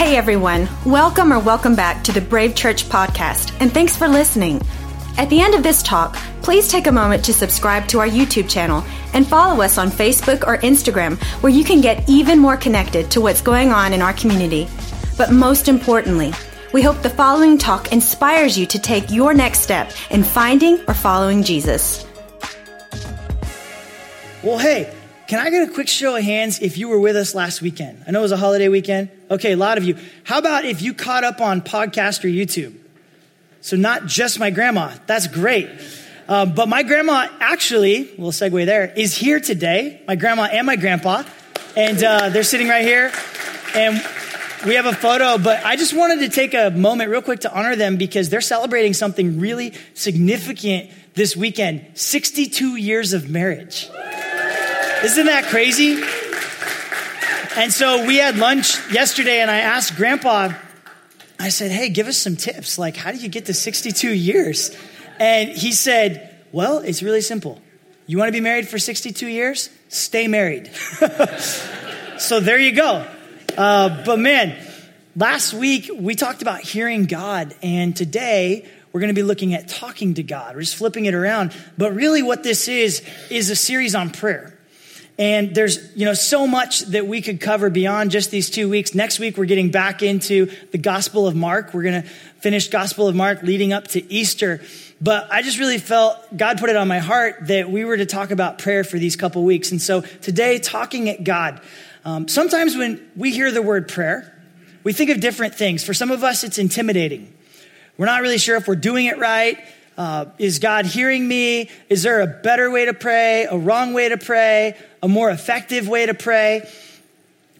Hey everyone, welcome or welcome back to the Brave Church podcast, and thanks for listening. At the end of this talk, please take a moment to subscribe to our YouTube channel and follow us on Facebook or Instagram where you can get even more connected to what's going on in our community. But most importantly, we hope the following talk inspires you to take your next step in finding or following Jesus. Well, hey, can I get a quick show of hands if you were with us last weekend? I know it was a holiday weekend. Okay, a lot of you. How about if you caught up on podcast or YouTube? So, not just my grandma. That's great. Uh, but my grandma actually, little segue there, is here today. My grandma and my grandpa. And uh, they're sitting right here. And we have a photo, but I just wanted to take a moment real quick to honor them because they're celebrating something really significant this weekend 62 years of marriage. Isn't that crazy? And so we had lunch yesterday, and I asked Grandpa, I said, Hey, give us some tips. Like, how do you get to 62 years? And he said, Well, it's really simple. You want to be married for 62 years? Stay married. so there you go. Uh, but man, last week we talked about hearing God, and today we're going to be looking at talking to God. We're just flipping it around. But really, what this is, is a series on prayer. And there's, you know, so much that we could cover beyond just these two weeks. Next week, we're getting back into the Gospel of Mark. We're going to finish Gospel of Mark leading up to Easter. But I just really felt God put it on my heart that we were to talk about prayer for these couple weeks. And so today, talking at God. Um, sometimes when we hear the word prayer, we think of different things. For some of us, it's intimidating. We're not really sure if we're doing it right. Uh, is God hearing me? Is there a better way to pray, a wrong way to pray, a more effective way to pray?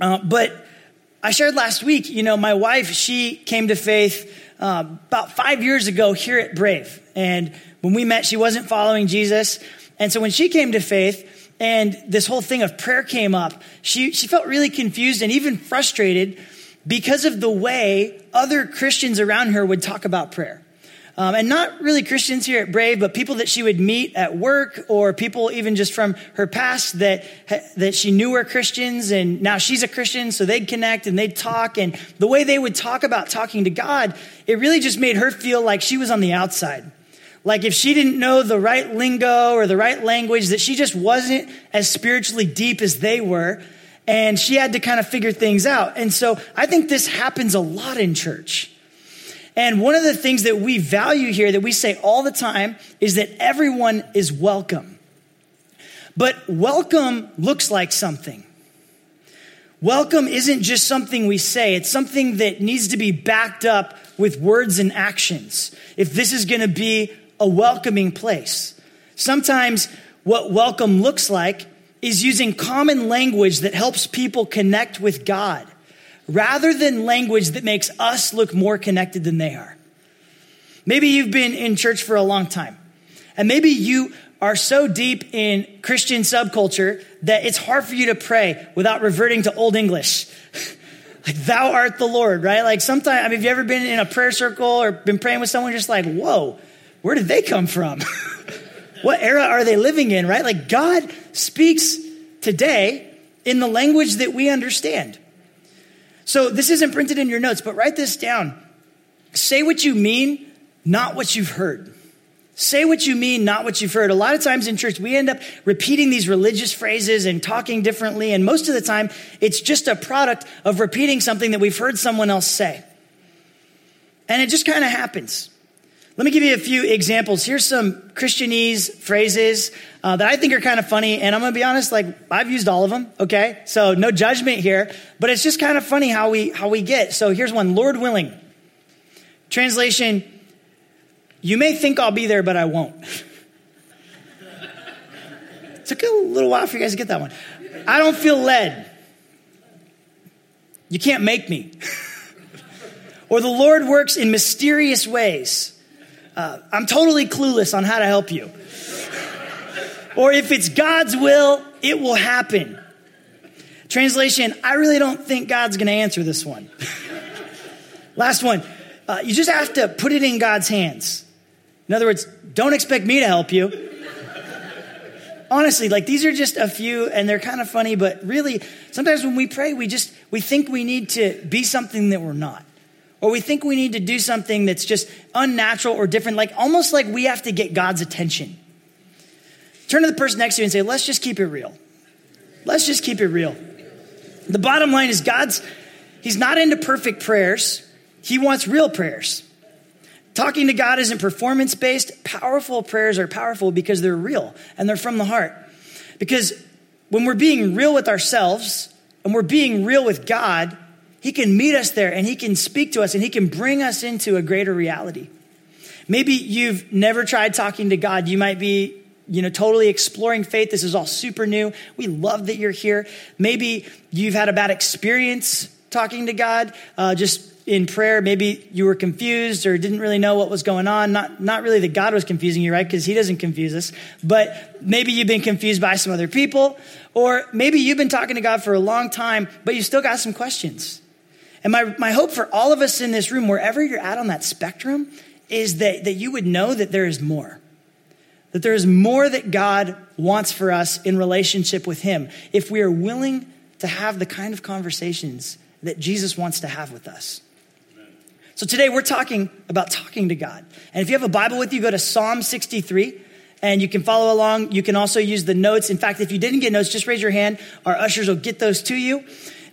Uh, but I shared last week, you know, my wife, she came to faith uh, about five years ago here at Brave. And when we met, she wasn't following Jesus. And so when she came to faith and this whole thing of prayer came up, she, she felt really confused and even frustrated because of the way other Christians around her would talk about prayer. Um, and not really Christians here at Brave, but people that she would meet at work or people even just from her past that, that she knew were Christians and now she's a Christian. So they'd connect and they'd talk. And the way they would talk about talking to God, it really just made her feel like she was on the outside. Like if she didn't know the right lingo or the right language, that she just wasn't as spiritually deep as they were. And she had to kind of figure things out. And so I think this happens a lot in church. And one of the things that we value here, that we say all the time, is that everyone is welcome. But welcome looks like something. Welcome isn't just something we say, it's something that needs to be backed up with words and actions if this is going to be a welcoming place. Sometimes what welcome looks like is using common language that helps people connect with God rather than language that makes us look more connected than they are. Maybe you've been in church for a long time, and maybe you are so deep in Christian subculture that it's hard for you to pray without reverting to Old English. like, thou art the Lord, right? Like, sometimes, I mean, have you ever been in a prayer circle or been praying with someone just like, whoa, where did they come from? what era are they living in, right? Like, God speaks today in the language that we understand. So this isn't printed in your notes, but write this down. Say what you mean, not what you've heard. Say what you mean, not what you've heard. A lot of times in church, we end up repeating these religious phrases and talking differently. And most of the time, it's just a product of repeating something that we've heard someone else say. And it just kind of happens. Let me give you a few examples. Here's some Christianese phrases uh, that I think are kind of funny, and I'm going to be honest. Like I've used all of them. Okay, so no judgment here, but it's just kind of funny how we how we get. So here's one: Lord willing. Translation: You may think I'll be there, but I won't. Took a little while for you guys to get that one. I don't feel led. You can't make me. or the Lord works in mysterious ways. Uh, I'm totally clueless on how to help you. Or if it's God's will, it will happen. Translation, I really don't think God's going to answer this one. Last one, uh, you just have to put it in God's hands. In other words, don't expect me to help you. honestly, like these are just a few and they're kind of funny, but really, sometimes when we pray, we just, we think we need to be something that we're not. Or we think we need to do something that's just unnatural or different, like almost like we have to get God's attention. Turn to the person next to you and say, let's just keep it real. Let's just keep it real. The bottom line is God's, He's not into perfect prayers. He wants real prayers. Talking to God isn't performance based. Powerful prayers are powerful because they're real and they're from the heart. Because when we're being real with ourselves and we're being real with God, He can meet us there and He can speak to us and He can bring us into a greater reality. Maybe you've never tried talking to God. You might be you know, totally exploring faith. This is all super new. We love that you're here. Maybe you've had a bad experience talking to God, uh, just in prayer. Maybe you were confused or didn't really know what was going on. Not, not really that God was confusing you, right? Because He doesn't confuse us. But maybe you've been confused by some other people. Or maybe you've been talking to God for a long time, but you still got some questions. And my, my hope for all of us in this room, wherever you're at on that spectrum, is that, that you would know that there is more. That there is more that God wants for us in relationship with Him if we are willing to have the kind of conversations that Jesus wants to have with us. So today we're talking about talking to God. And if you have a Bible with you, go to Psalm 63 and you can follow along. You can also use the notes. In fact, if you didn't get notes, just raise your hand. Our ushers will get those to you.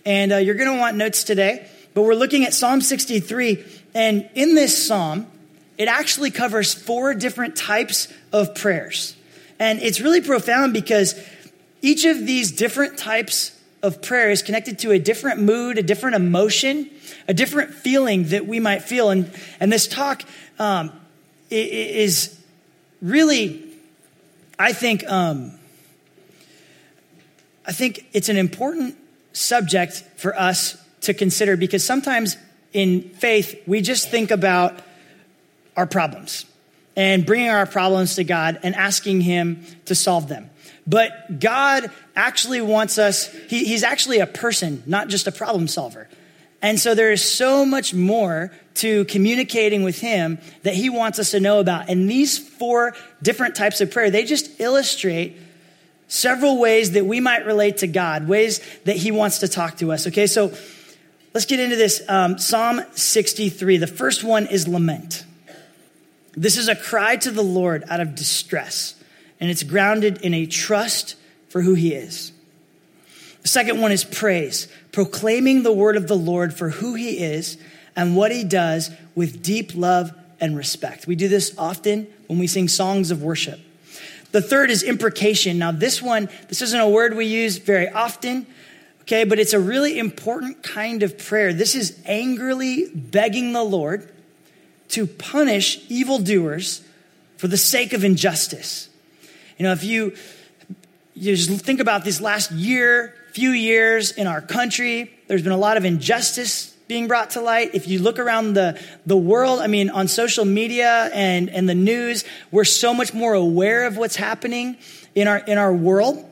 And uh, you're going to want notes today. But we're looking at Psalm 63. And in this psalm, it actually covers four different types of prayers. And it's really profound because each of these different types of prayer is connected to a different mood, a different emotion, a different feeling that we might feel. And, and this talk um, is really, I think, um, I think it's an important subject for us to consider because sometimes in faith, we just think about our problems and bringing our problems to God and asking Him to solve them. But God actually wants us, he, He's actually a person, not just a problem solver. And so there is so much more to communicating with him that he wants us to know about. And these four different types of prayer, they just illustrate several ways that we might relate to God, ways that he wants to talk to us. Okay, so let's get into this. Um, Psalm 63. The first one is lament. This is a cry to the Lord out of distress, and it's grounded in a trust for who he is. The second one is praise, proclaiming the word of the Lord for who he is and what he does with deep love and respect. We do this often when we sing songs of worship. The third is imprecation. Now, this one, this isn't a word we use very often, okay, but it's a really important kind of prayer. This is angrily begging the Lord to punish evildoers for the sake of injustice. You know, if you, you just think about this last year, few years in our country, there's been a lot of injustice being brought to light. If you look around the, the world, I mean, on social media and, and the news, we're so much more aware of what's happening in our, in our world.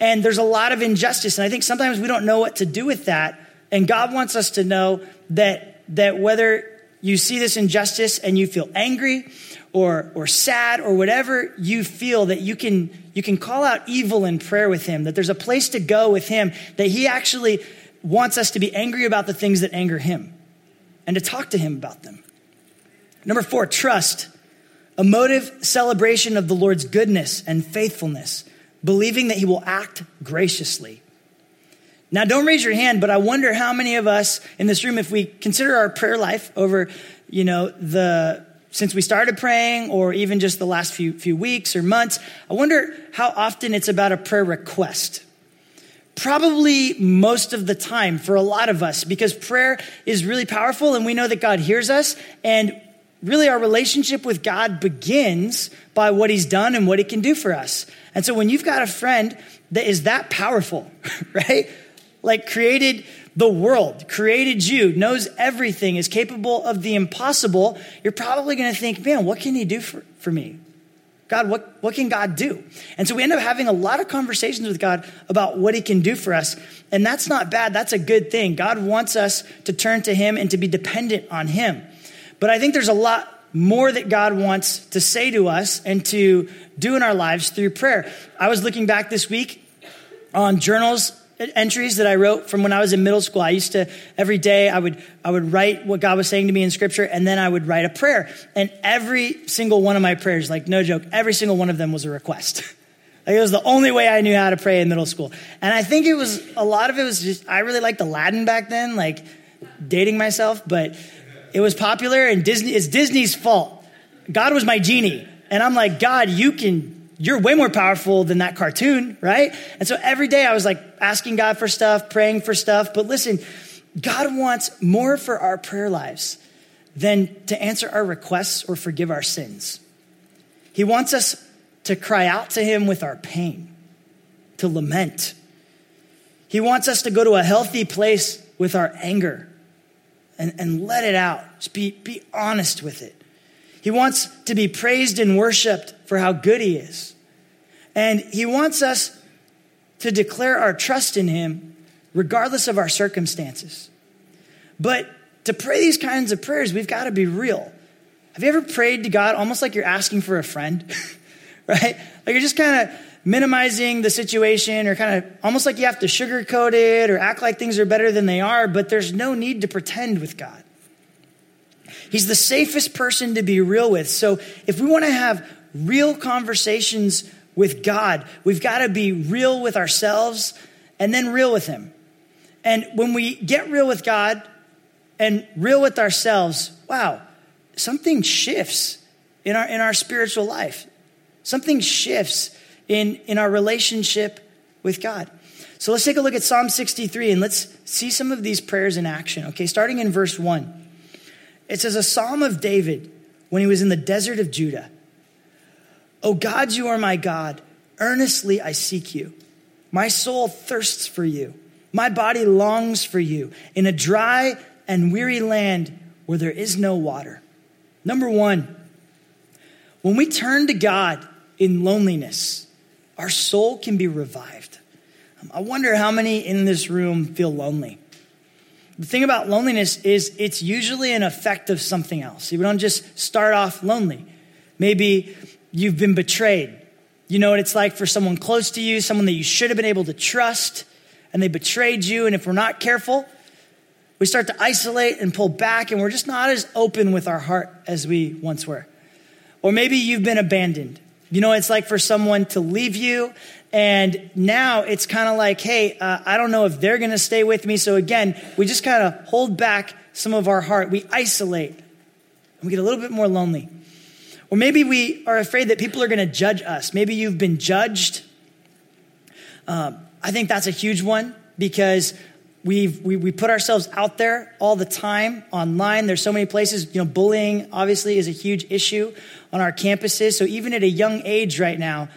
And there's a lot of injustice. And I think sometimes we don't know what to do with that. And God wants us to know that, that whether you see this injustice and you feel angry or, or sad or whatever you feel that you can, you can call out evil in prayer with him, that there's a place to go with him, that he actually wants us to be angry about the things that anger him and to talk to him about them. Number four, trust. A motive celebration of the Lord's goodness and faithfulness, believing that he will act graciously. Now, don't raise your hand, but I wonder how many of us in this room, if we consider our prayer life over, you know, the since we started praying or even just the last few, few weeks or months, I wonder how often it's about a prayer request. Probably most of the time for a lot of us because prayer is really powerful and we know that God hears us and really our relationship with God begins by what he's done and what he can do for us. And so when you've got a friend that is that powerful, right? Like created the world, created you, knows everything, is capable of the impossible, you're probably going to think, man, what can he do for, for me? God, what, what can God do? And so we end up having a lot of conversations with God about what he can do for us. And that's not bad. That's a good thing. God wants us to turn to him and to be dependent on him. But I think there's a lot more that God wants to say to us and to do in our lives through prayer. I was looking back this week on journals entries that I wrote from when I was in middle school. I used to every day I would I would write what God was saying to me in scripture and then I would write a prayer. And every single one of my prayers, like no joke, every single one of them was a request. like it was the only way I knew how to pray in middle school. And I think it was a lot of it was just I really liked Aladdin back then, like dating myself, but it was popular and Disney it's Disney's fault. God was my genie. And I'm like, God, you can you're way more powerful than that cartoon, right? And so every day I was like asking God for stuff, praying for stuff. But listen, God wants more for our prayer lives than to answer our requests or forgive our sins. He wants us to cry out to Him with our pain, to lament. He wants us to go to a healthy place with our anger and, and let it out. Just be, be honest with it. He wants to be praised and worshiped for how good he is. And he wants us to declare our trust in him regardless of our circumstances. But to pray these kinds of prayers, we've got to be real. Have you ever prayed to God almost like you're asking for a friend? right? Like you're just kind of minimizing the situation or kind of almost like you have to sugarcoat it or act like things are better than they are, but there's no need to pretend with God. He's the safest person to be real with. So if we want to have real conversations with God, we've got to be real with ourselves and then real with Him. And when we get real with God and real with ourselves, wow, something shifts in our, in our spiritual life. Something shifts in, in our relationship with God. So let's take a look at Psalm 63 and let's see some of these prayers in action. Okay, starting in verse 1. It says, A psalm of David when he was in the desert of Judah. O God, you are my God. Earnestly I seek you. My soul thirsts for you. My body longs for you in a dry and weary land where there is no water. Number one, when we turn to God in loneliness, our soul can be revived. I wonder how many in this room feel lonely. The thing about loneliness is it's usually an effect of something else. We don't just start off lonely. Maybe you've been betrayed. You know what it's like for someone close to you, someone that you should have been able to trust, and they betrayed you. And if we're not careful, we start to isolate and pull back, and we're just not as open with our heart as we once were. Or maybe you've been abandoned. You know, it's like for someone to leave you and now it's kind of like, hey, uh, I don't know if they're going to stay with me. So again, we just kind of hold back some of our heart. We isolate. And we get a little bit more lonely. Or maybe we are afraid that people are going to judge us. Maybe you've been judged. Um, I think that's a huge one because We've, we, we put ourselves out there all the time online. There's so many places, you know, bullying obviously is a huge issue on our campuses. So even at a young age right now,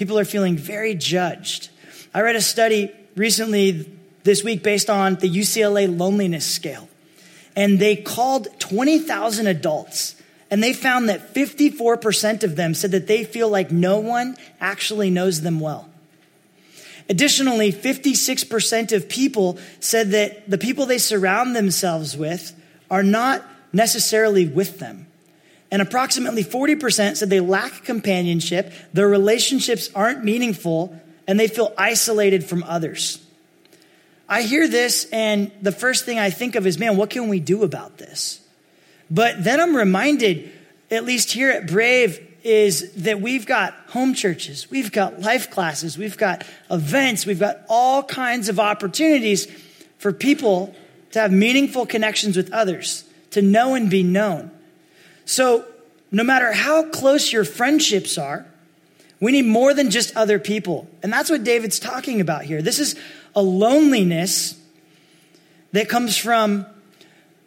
People are feeling very judged. I read a study recently this week based on the UCLA loneliness scale. And they called 20,000 adults and they found that 54% of them said that they feel like no one actually knows them well. Additionally, 56% of people said that the people they surround themselves with are not necessarily with them. And approximately 40% said they lack companionship, their relationships aren't meaningful, and they feel isolated from others. I hear this, and the first thing I think of is, man, what can we do about this? But then I'm reminded, at least here at Brave, is that we've got home churches, we've got life classes, we've got events, we've got all kinds of opportunities for people to have meaningful connections with others, to know and be known. So, no matter how close your friendships are, we need more than just other people. And that's what David's talking about here. This is a loneliness that comes from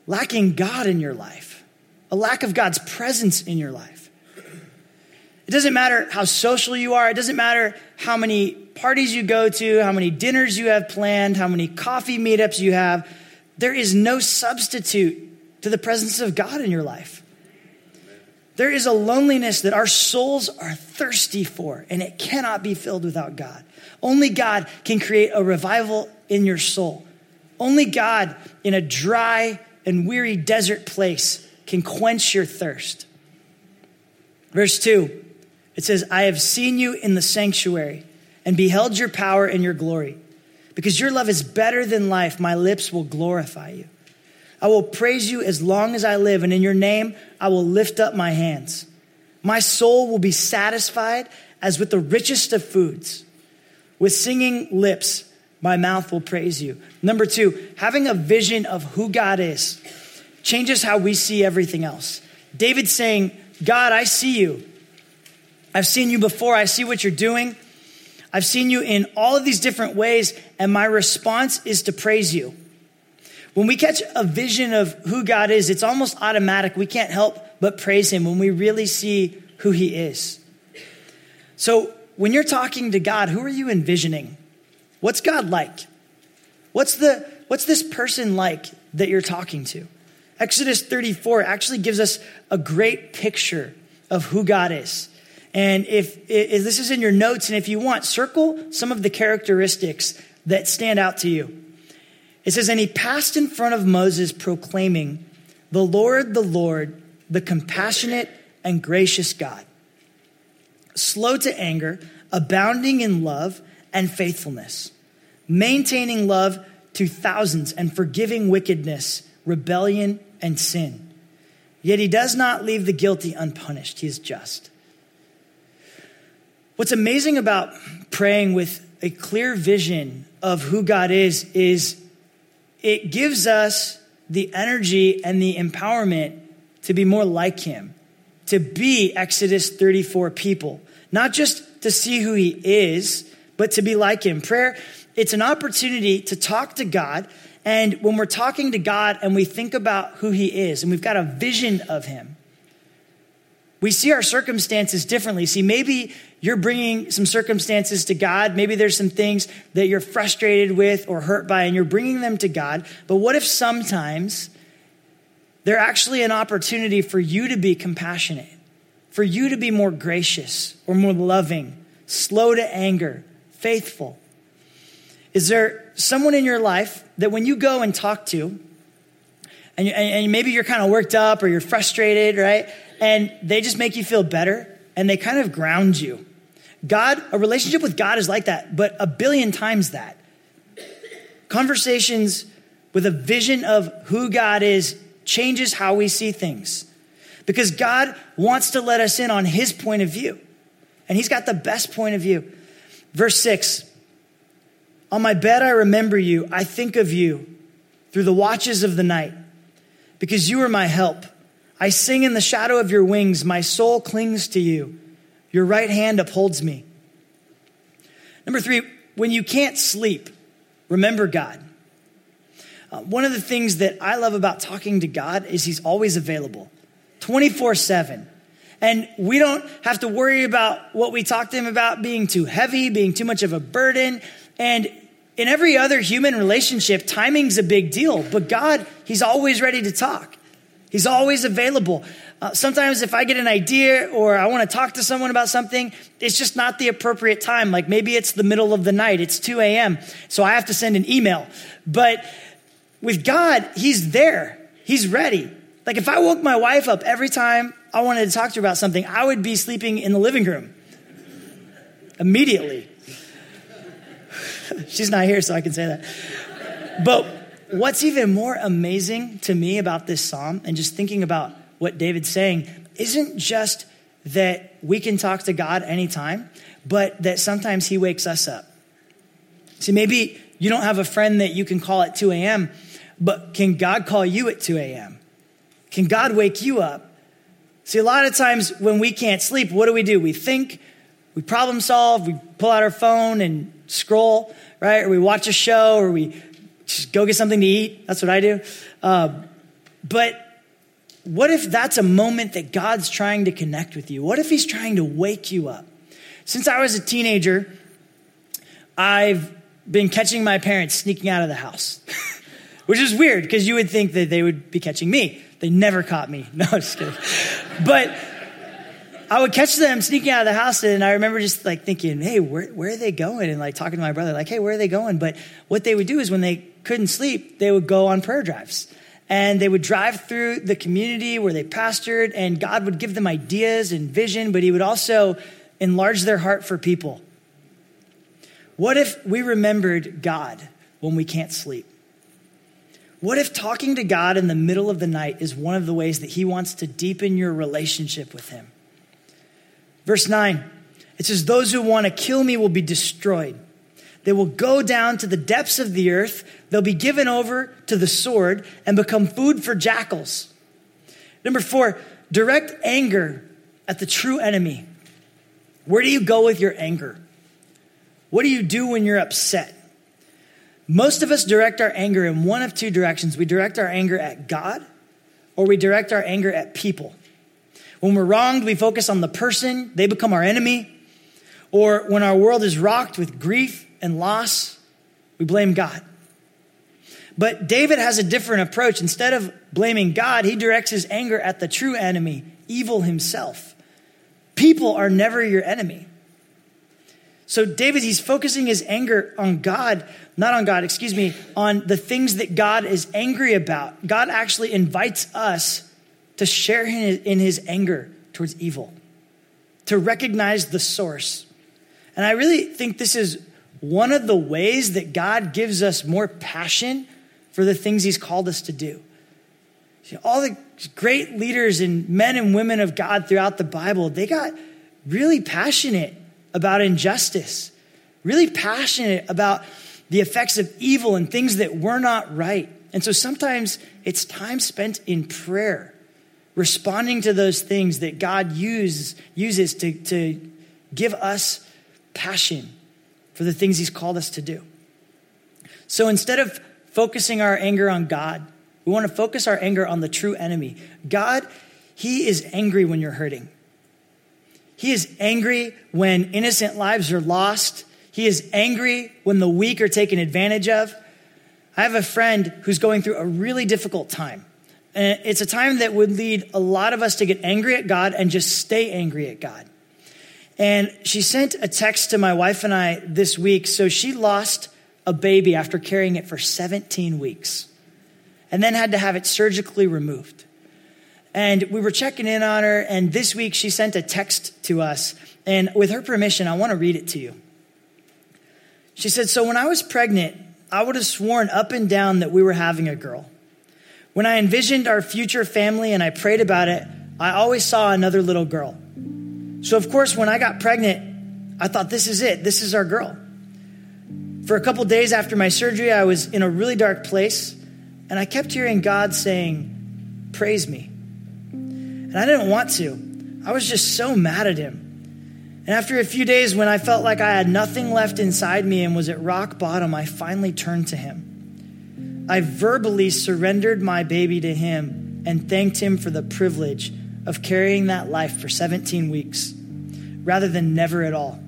lacking God in your life, a lack of God's presence in your life. It doesn't matter how social you are, it doesn't matter how many parties you go to, how many dinners you have planned, how many coffee meetups you have. There is no substitute to the presence of God in your life. There is a loneliness that our souls are thirsty for, and it cannot be filled without God. Only God can create a revival in your soul. Only God in a dry and weary desert place can quench your thirst. Verse 2, it says, I have seen you in the sanctuary and beheld your power and your glory. Because your love is better than life, my lips will glorify you. I will praise you as long as I live, and in your name I will lift up my hands. My soul will be satisfied as with the richest of foods. With singing lips, my mouth will praise you. Number two, having a vision of who God is changes how we see everything else. David's saying, God, I see you. I've seen you before. I see what you're doing. I've seen you in all of these different ways, and my response is to praise you. When we catch a vision of who God is, it's almost automatic. We can't help but praise Him when we really see who He is. So, when you're talking to God, who are you envisioning? What's God like? What's, the, what's this person like that you're talking to? Exodus 34 actually gives us a great picture of who God is. And if, if this is in your notes, and if you want, circle some of the characteristics that stand out to you. It says, And he passed in front of Moses, proclaiming, The Lord, the Lord, the compassionate and gracious God, slow to anger, abounding in love and faithfulness, maintaining love to thousands, and forgiving wickedness, rebellion, and sin. Yet he does not leave the guilty unpunished, he is just. What's amazing about praying with a clear vision of who God is, is it gives us the energy and the empowerment to be more like Him, to be Exodus 34 people, not just to see who He is, but to be like Him. Prayer, it's an opportunity to talk to God. And when we're talking to God and we think about who He is and we've got a vision of Him, we see our circumstances differently. See, maybe you're bringing some circumstances to God. Maybe there's some things that you're frustrated with or hurt by, and you're bringing them to God. But what if sometimes they're actually an opportunity for you to be compassionate, for you to be more gracious or more loving, slow to anger, faithful? Is there someone in your life that when you go and talk to, and, and maybe you're kind of worked up or you're frustrated, right? And they just make you feel better and they kind of ground you. God, a relationship with God is like that, but a billion times that. Conversations with a vision of who God is changes how we see things. Because God wants to let us in on his point of view. And he's got the best point of view. Verse 6 On my bed I remember you, I think of you through the watches of the night, because you are my help. I sing in the shadow of your wings. My soul clings to you. Your right hand upholds me. Number three, when you can't sleep, remember God. Uh, one of the things that I love about talking to God is He's always available 24 7. And we don't have to worry about what we talk to Him about being too heavy, being too much of a burden. And in every other human relationship, timing's a big deal. But God, He's always ready to talk. He's always available. Uh, sometimes if I get an idea or I want to talk to someone about something, it's just not the appropriate time. Like maybe it's the middle of the night, it's 2 a.m., so I have to send an email. But with God, He's there, He's ready. Like if I woke my wife up every time I wanted to talk to her about something, I would be sleeping in the living room immediately. She's not here, so I can say that. But what's even more amazing to me about this psalm and just thinking about what David's saying isn't just that we can talk to God anytime, but that sometimes he wakes us up. See, maybe you don't have a friend that you can call at 2 a.m., but can God call you at 2 a.m.? Can God wake you up? See, a lot of times when we can't sleep, what do we do? We think, we problem solve, we pull out our phone and scroll, right? Or we watch a show, or we just go get something to eat. That's what I do. Uh, but what if that's a moment that God's trying to connect with you? What if He's trying to wake you up? Since I was a teenager, I've been catching my parents sneaking out of the house, which is weird because you would think that they would be catching me. They never caught me. No, just kidding. but I would catch them sneaking out of the house, and I remember just like thinking, "Hey, where, where are they going?" And like talking to my brother, like, "Hey, where are they going?" But what they would do is when they couldn't sleep, they would go on prayer drives. and they would drive through the community where they pastored, and God would give them ideas and vision, but He would also enlarge their heart for people. What if we remembered God when we can't sleep? What if talking to God in the middle of the night is one of the ways that He wants to deepen your relationship with Him? Verse 9, it says, Those who want to kill me will be destroyed. They will go down to the depths of the earth. They'll be given over to the sword and become food for jackals. Number four, direct anger at the true enemy. Where do you go with your anger? What do you do when you're upset? Most of us direct our anger in one of two directions. We direct our anger at God or we direct our anger at people. When we're wronged, we focus on the person, they become our enemy. Or when our world is rocked with grief and loss, we blame God. But David has a different approach. Instead of blaming God, he directs his anger at the true enemy, evil himself. People are never your enemy. So David, he's focusing his anger on God, not on God, excuse me, on the things that God is angry about. God actually invites us to share in his anger towards evil, to recognize the source. And I really think this is one of the ways that God gives us more passion for the things he's called us to do. See, all the great leaders and men and women of God throughout the Bible, they got really passionate about injustice, really passionate about the effects of evil and things that were not right. And so sometimes it's time spent in prayer responding to those things that God uses, uses to, to give us passion for the things He's called us to do. So instead of focusing our anger on God, we want to focus our anger on the true enemy. God, He is angry when you're hurting. He is angry when innocent lives are lost. He is angry when the weak are taken advantage of. I have a friend who's going through a really difficult time. And it's a time that would lead a lot of us to get angry at God and just stay angry at God. And she sent a text to my wife and I this week. So she lost a baby after carrying it for 17 weeks and then had to have it surgically removed. And we were checking in on her. And this week she sent a text to us. And with her permission, I want to read it to you. She said, So when I was pregnant, I would have sworn up and down that we were having a girl. When I envisioned our future family and I prayed about it, I always saw another little girl. So, of course, when I got pregnant, I thought, this is it. This is our girl. For a couple days after my surgery, I was in a really dark place, and I kept hearing God saying, Praise me. And I didn't want to. I was just so mad at Him. And after a few days, when I felt like I had nothing left inside me and was at rock bottom, I finally turned to Him. I verbally surrendered my baby to him and thanked him for the privilege of carrying that life for 17 weeks rather than never at all.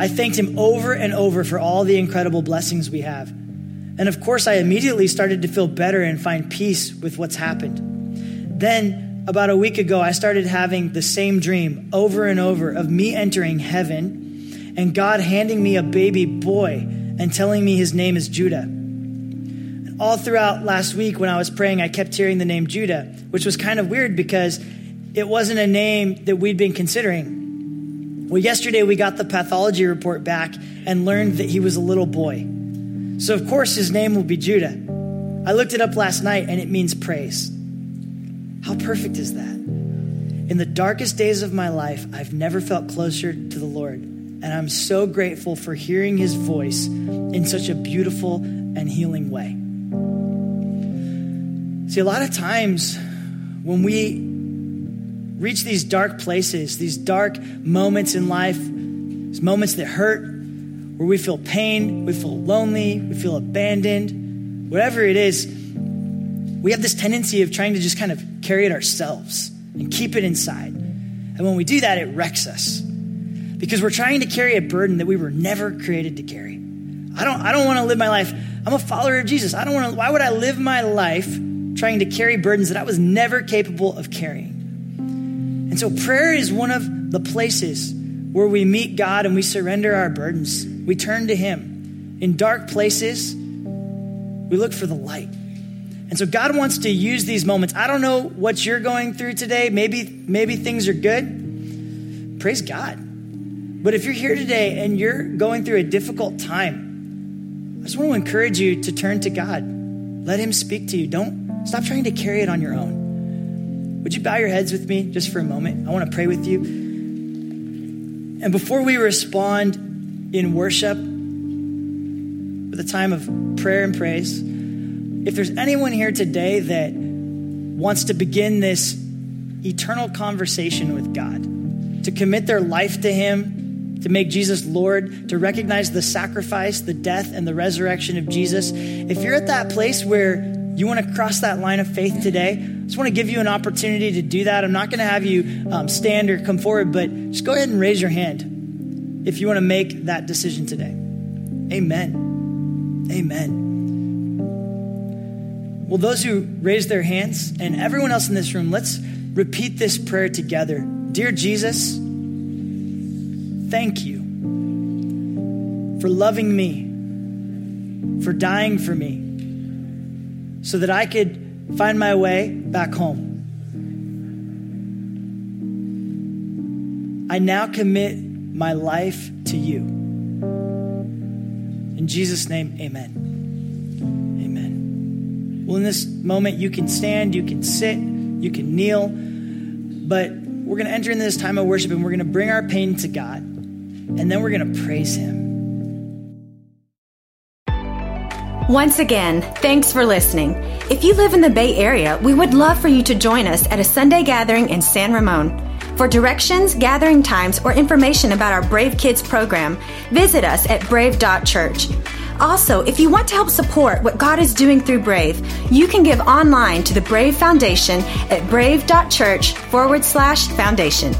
I thanked him over and over for all the incredible blessings we have. And of course, I immediately started to feel better and find peace with what's happened. Then, about a week ago, I started having the same dream over and over of me entering heaven and God handing me a baby boy and telling me his name is Judah all throughout last week when I was praying, I kept hearing the name Judah, which was kind of weird because it wasn't a name that we'd been considering. Well, yesterday we got the pathology report back and learned that he was a little boy. So, of course, his name will be Judah. I looked it up last night and it means praise. How perfect is that? In the darkest days of my life, I've never felt closer to the Lord. And I'm so grateful for hearing his voice in such a beautiful and healing way. See, a lot of times when we reach these dark places, these dark moments in life, these moments that hurt, where we feel pain, we feel lonely, we feel abandoned, whatever it is, we have this tendency of trying to just kind of carry it ourselves and keep it inside. And when we do that, it wrecks us because we're trying to carry a burden that we were never created to carry. I don't, I don't want to live my life. I'm a follower of Jesus. I don't want to, why would I live my life trying to carry burdens that I was never capable of carrying. And so prayer is one of the places where we meet God and we surrender our burdens. We turn to Him. In dark places, we look for the light. And so God wants to use these moments. I don't know what you're going through today. Maybe maybe things are good. Praise God. But if you're here today and you're going through a difficult time, I just want to encourage you to turn to God. Let him speak to you. Don't stop trying to carry it on your own. Would you bow your heads with me just for a moment? I want to pray with you. And before we respond in worship, with a time of prayer and praise, if there's anyone here today that wants to begin this eternal conversation with God, to commit their life to Him, to make Jesus Lord, to recognize the sacrifice, the death, and the resurrection of Jesus, if you're at that place where you want to cross that line of faith today, I just want to give you an opportunity to do that. I'm not going to have you um, stand or come forward, but just go ahead and raise your hand if you want to make that decision today. Amen. Amen. Well, those who raised their hands and everyone else in this room, let's repeat this prayer together. Dear Jesus, thank you for loving me, for dying for me, so that I could find my way back home. I now commit my life to you. In Jesus' name, amen. Amen. Well, in this moment, you can stand, you can sit, you can kneel, but we're going to enter into this time of worship and we're going to bring our pain to God, and then we're going to praise Him. Once again, thanks for listening. If you live in the Bay Area, we would love for you to join us at a Sunday gathering in San Ramon. For directions, gathering times, or information about our Brave Kids program, visit us at brave.church. Also, if you want to help support what God is doing through Brave, you can give online to the Brave Foundation at brave.church forward slash foundation.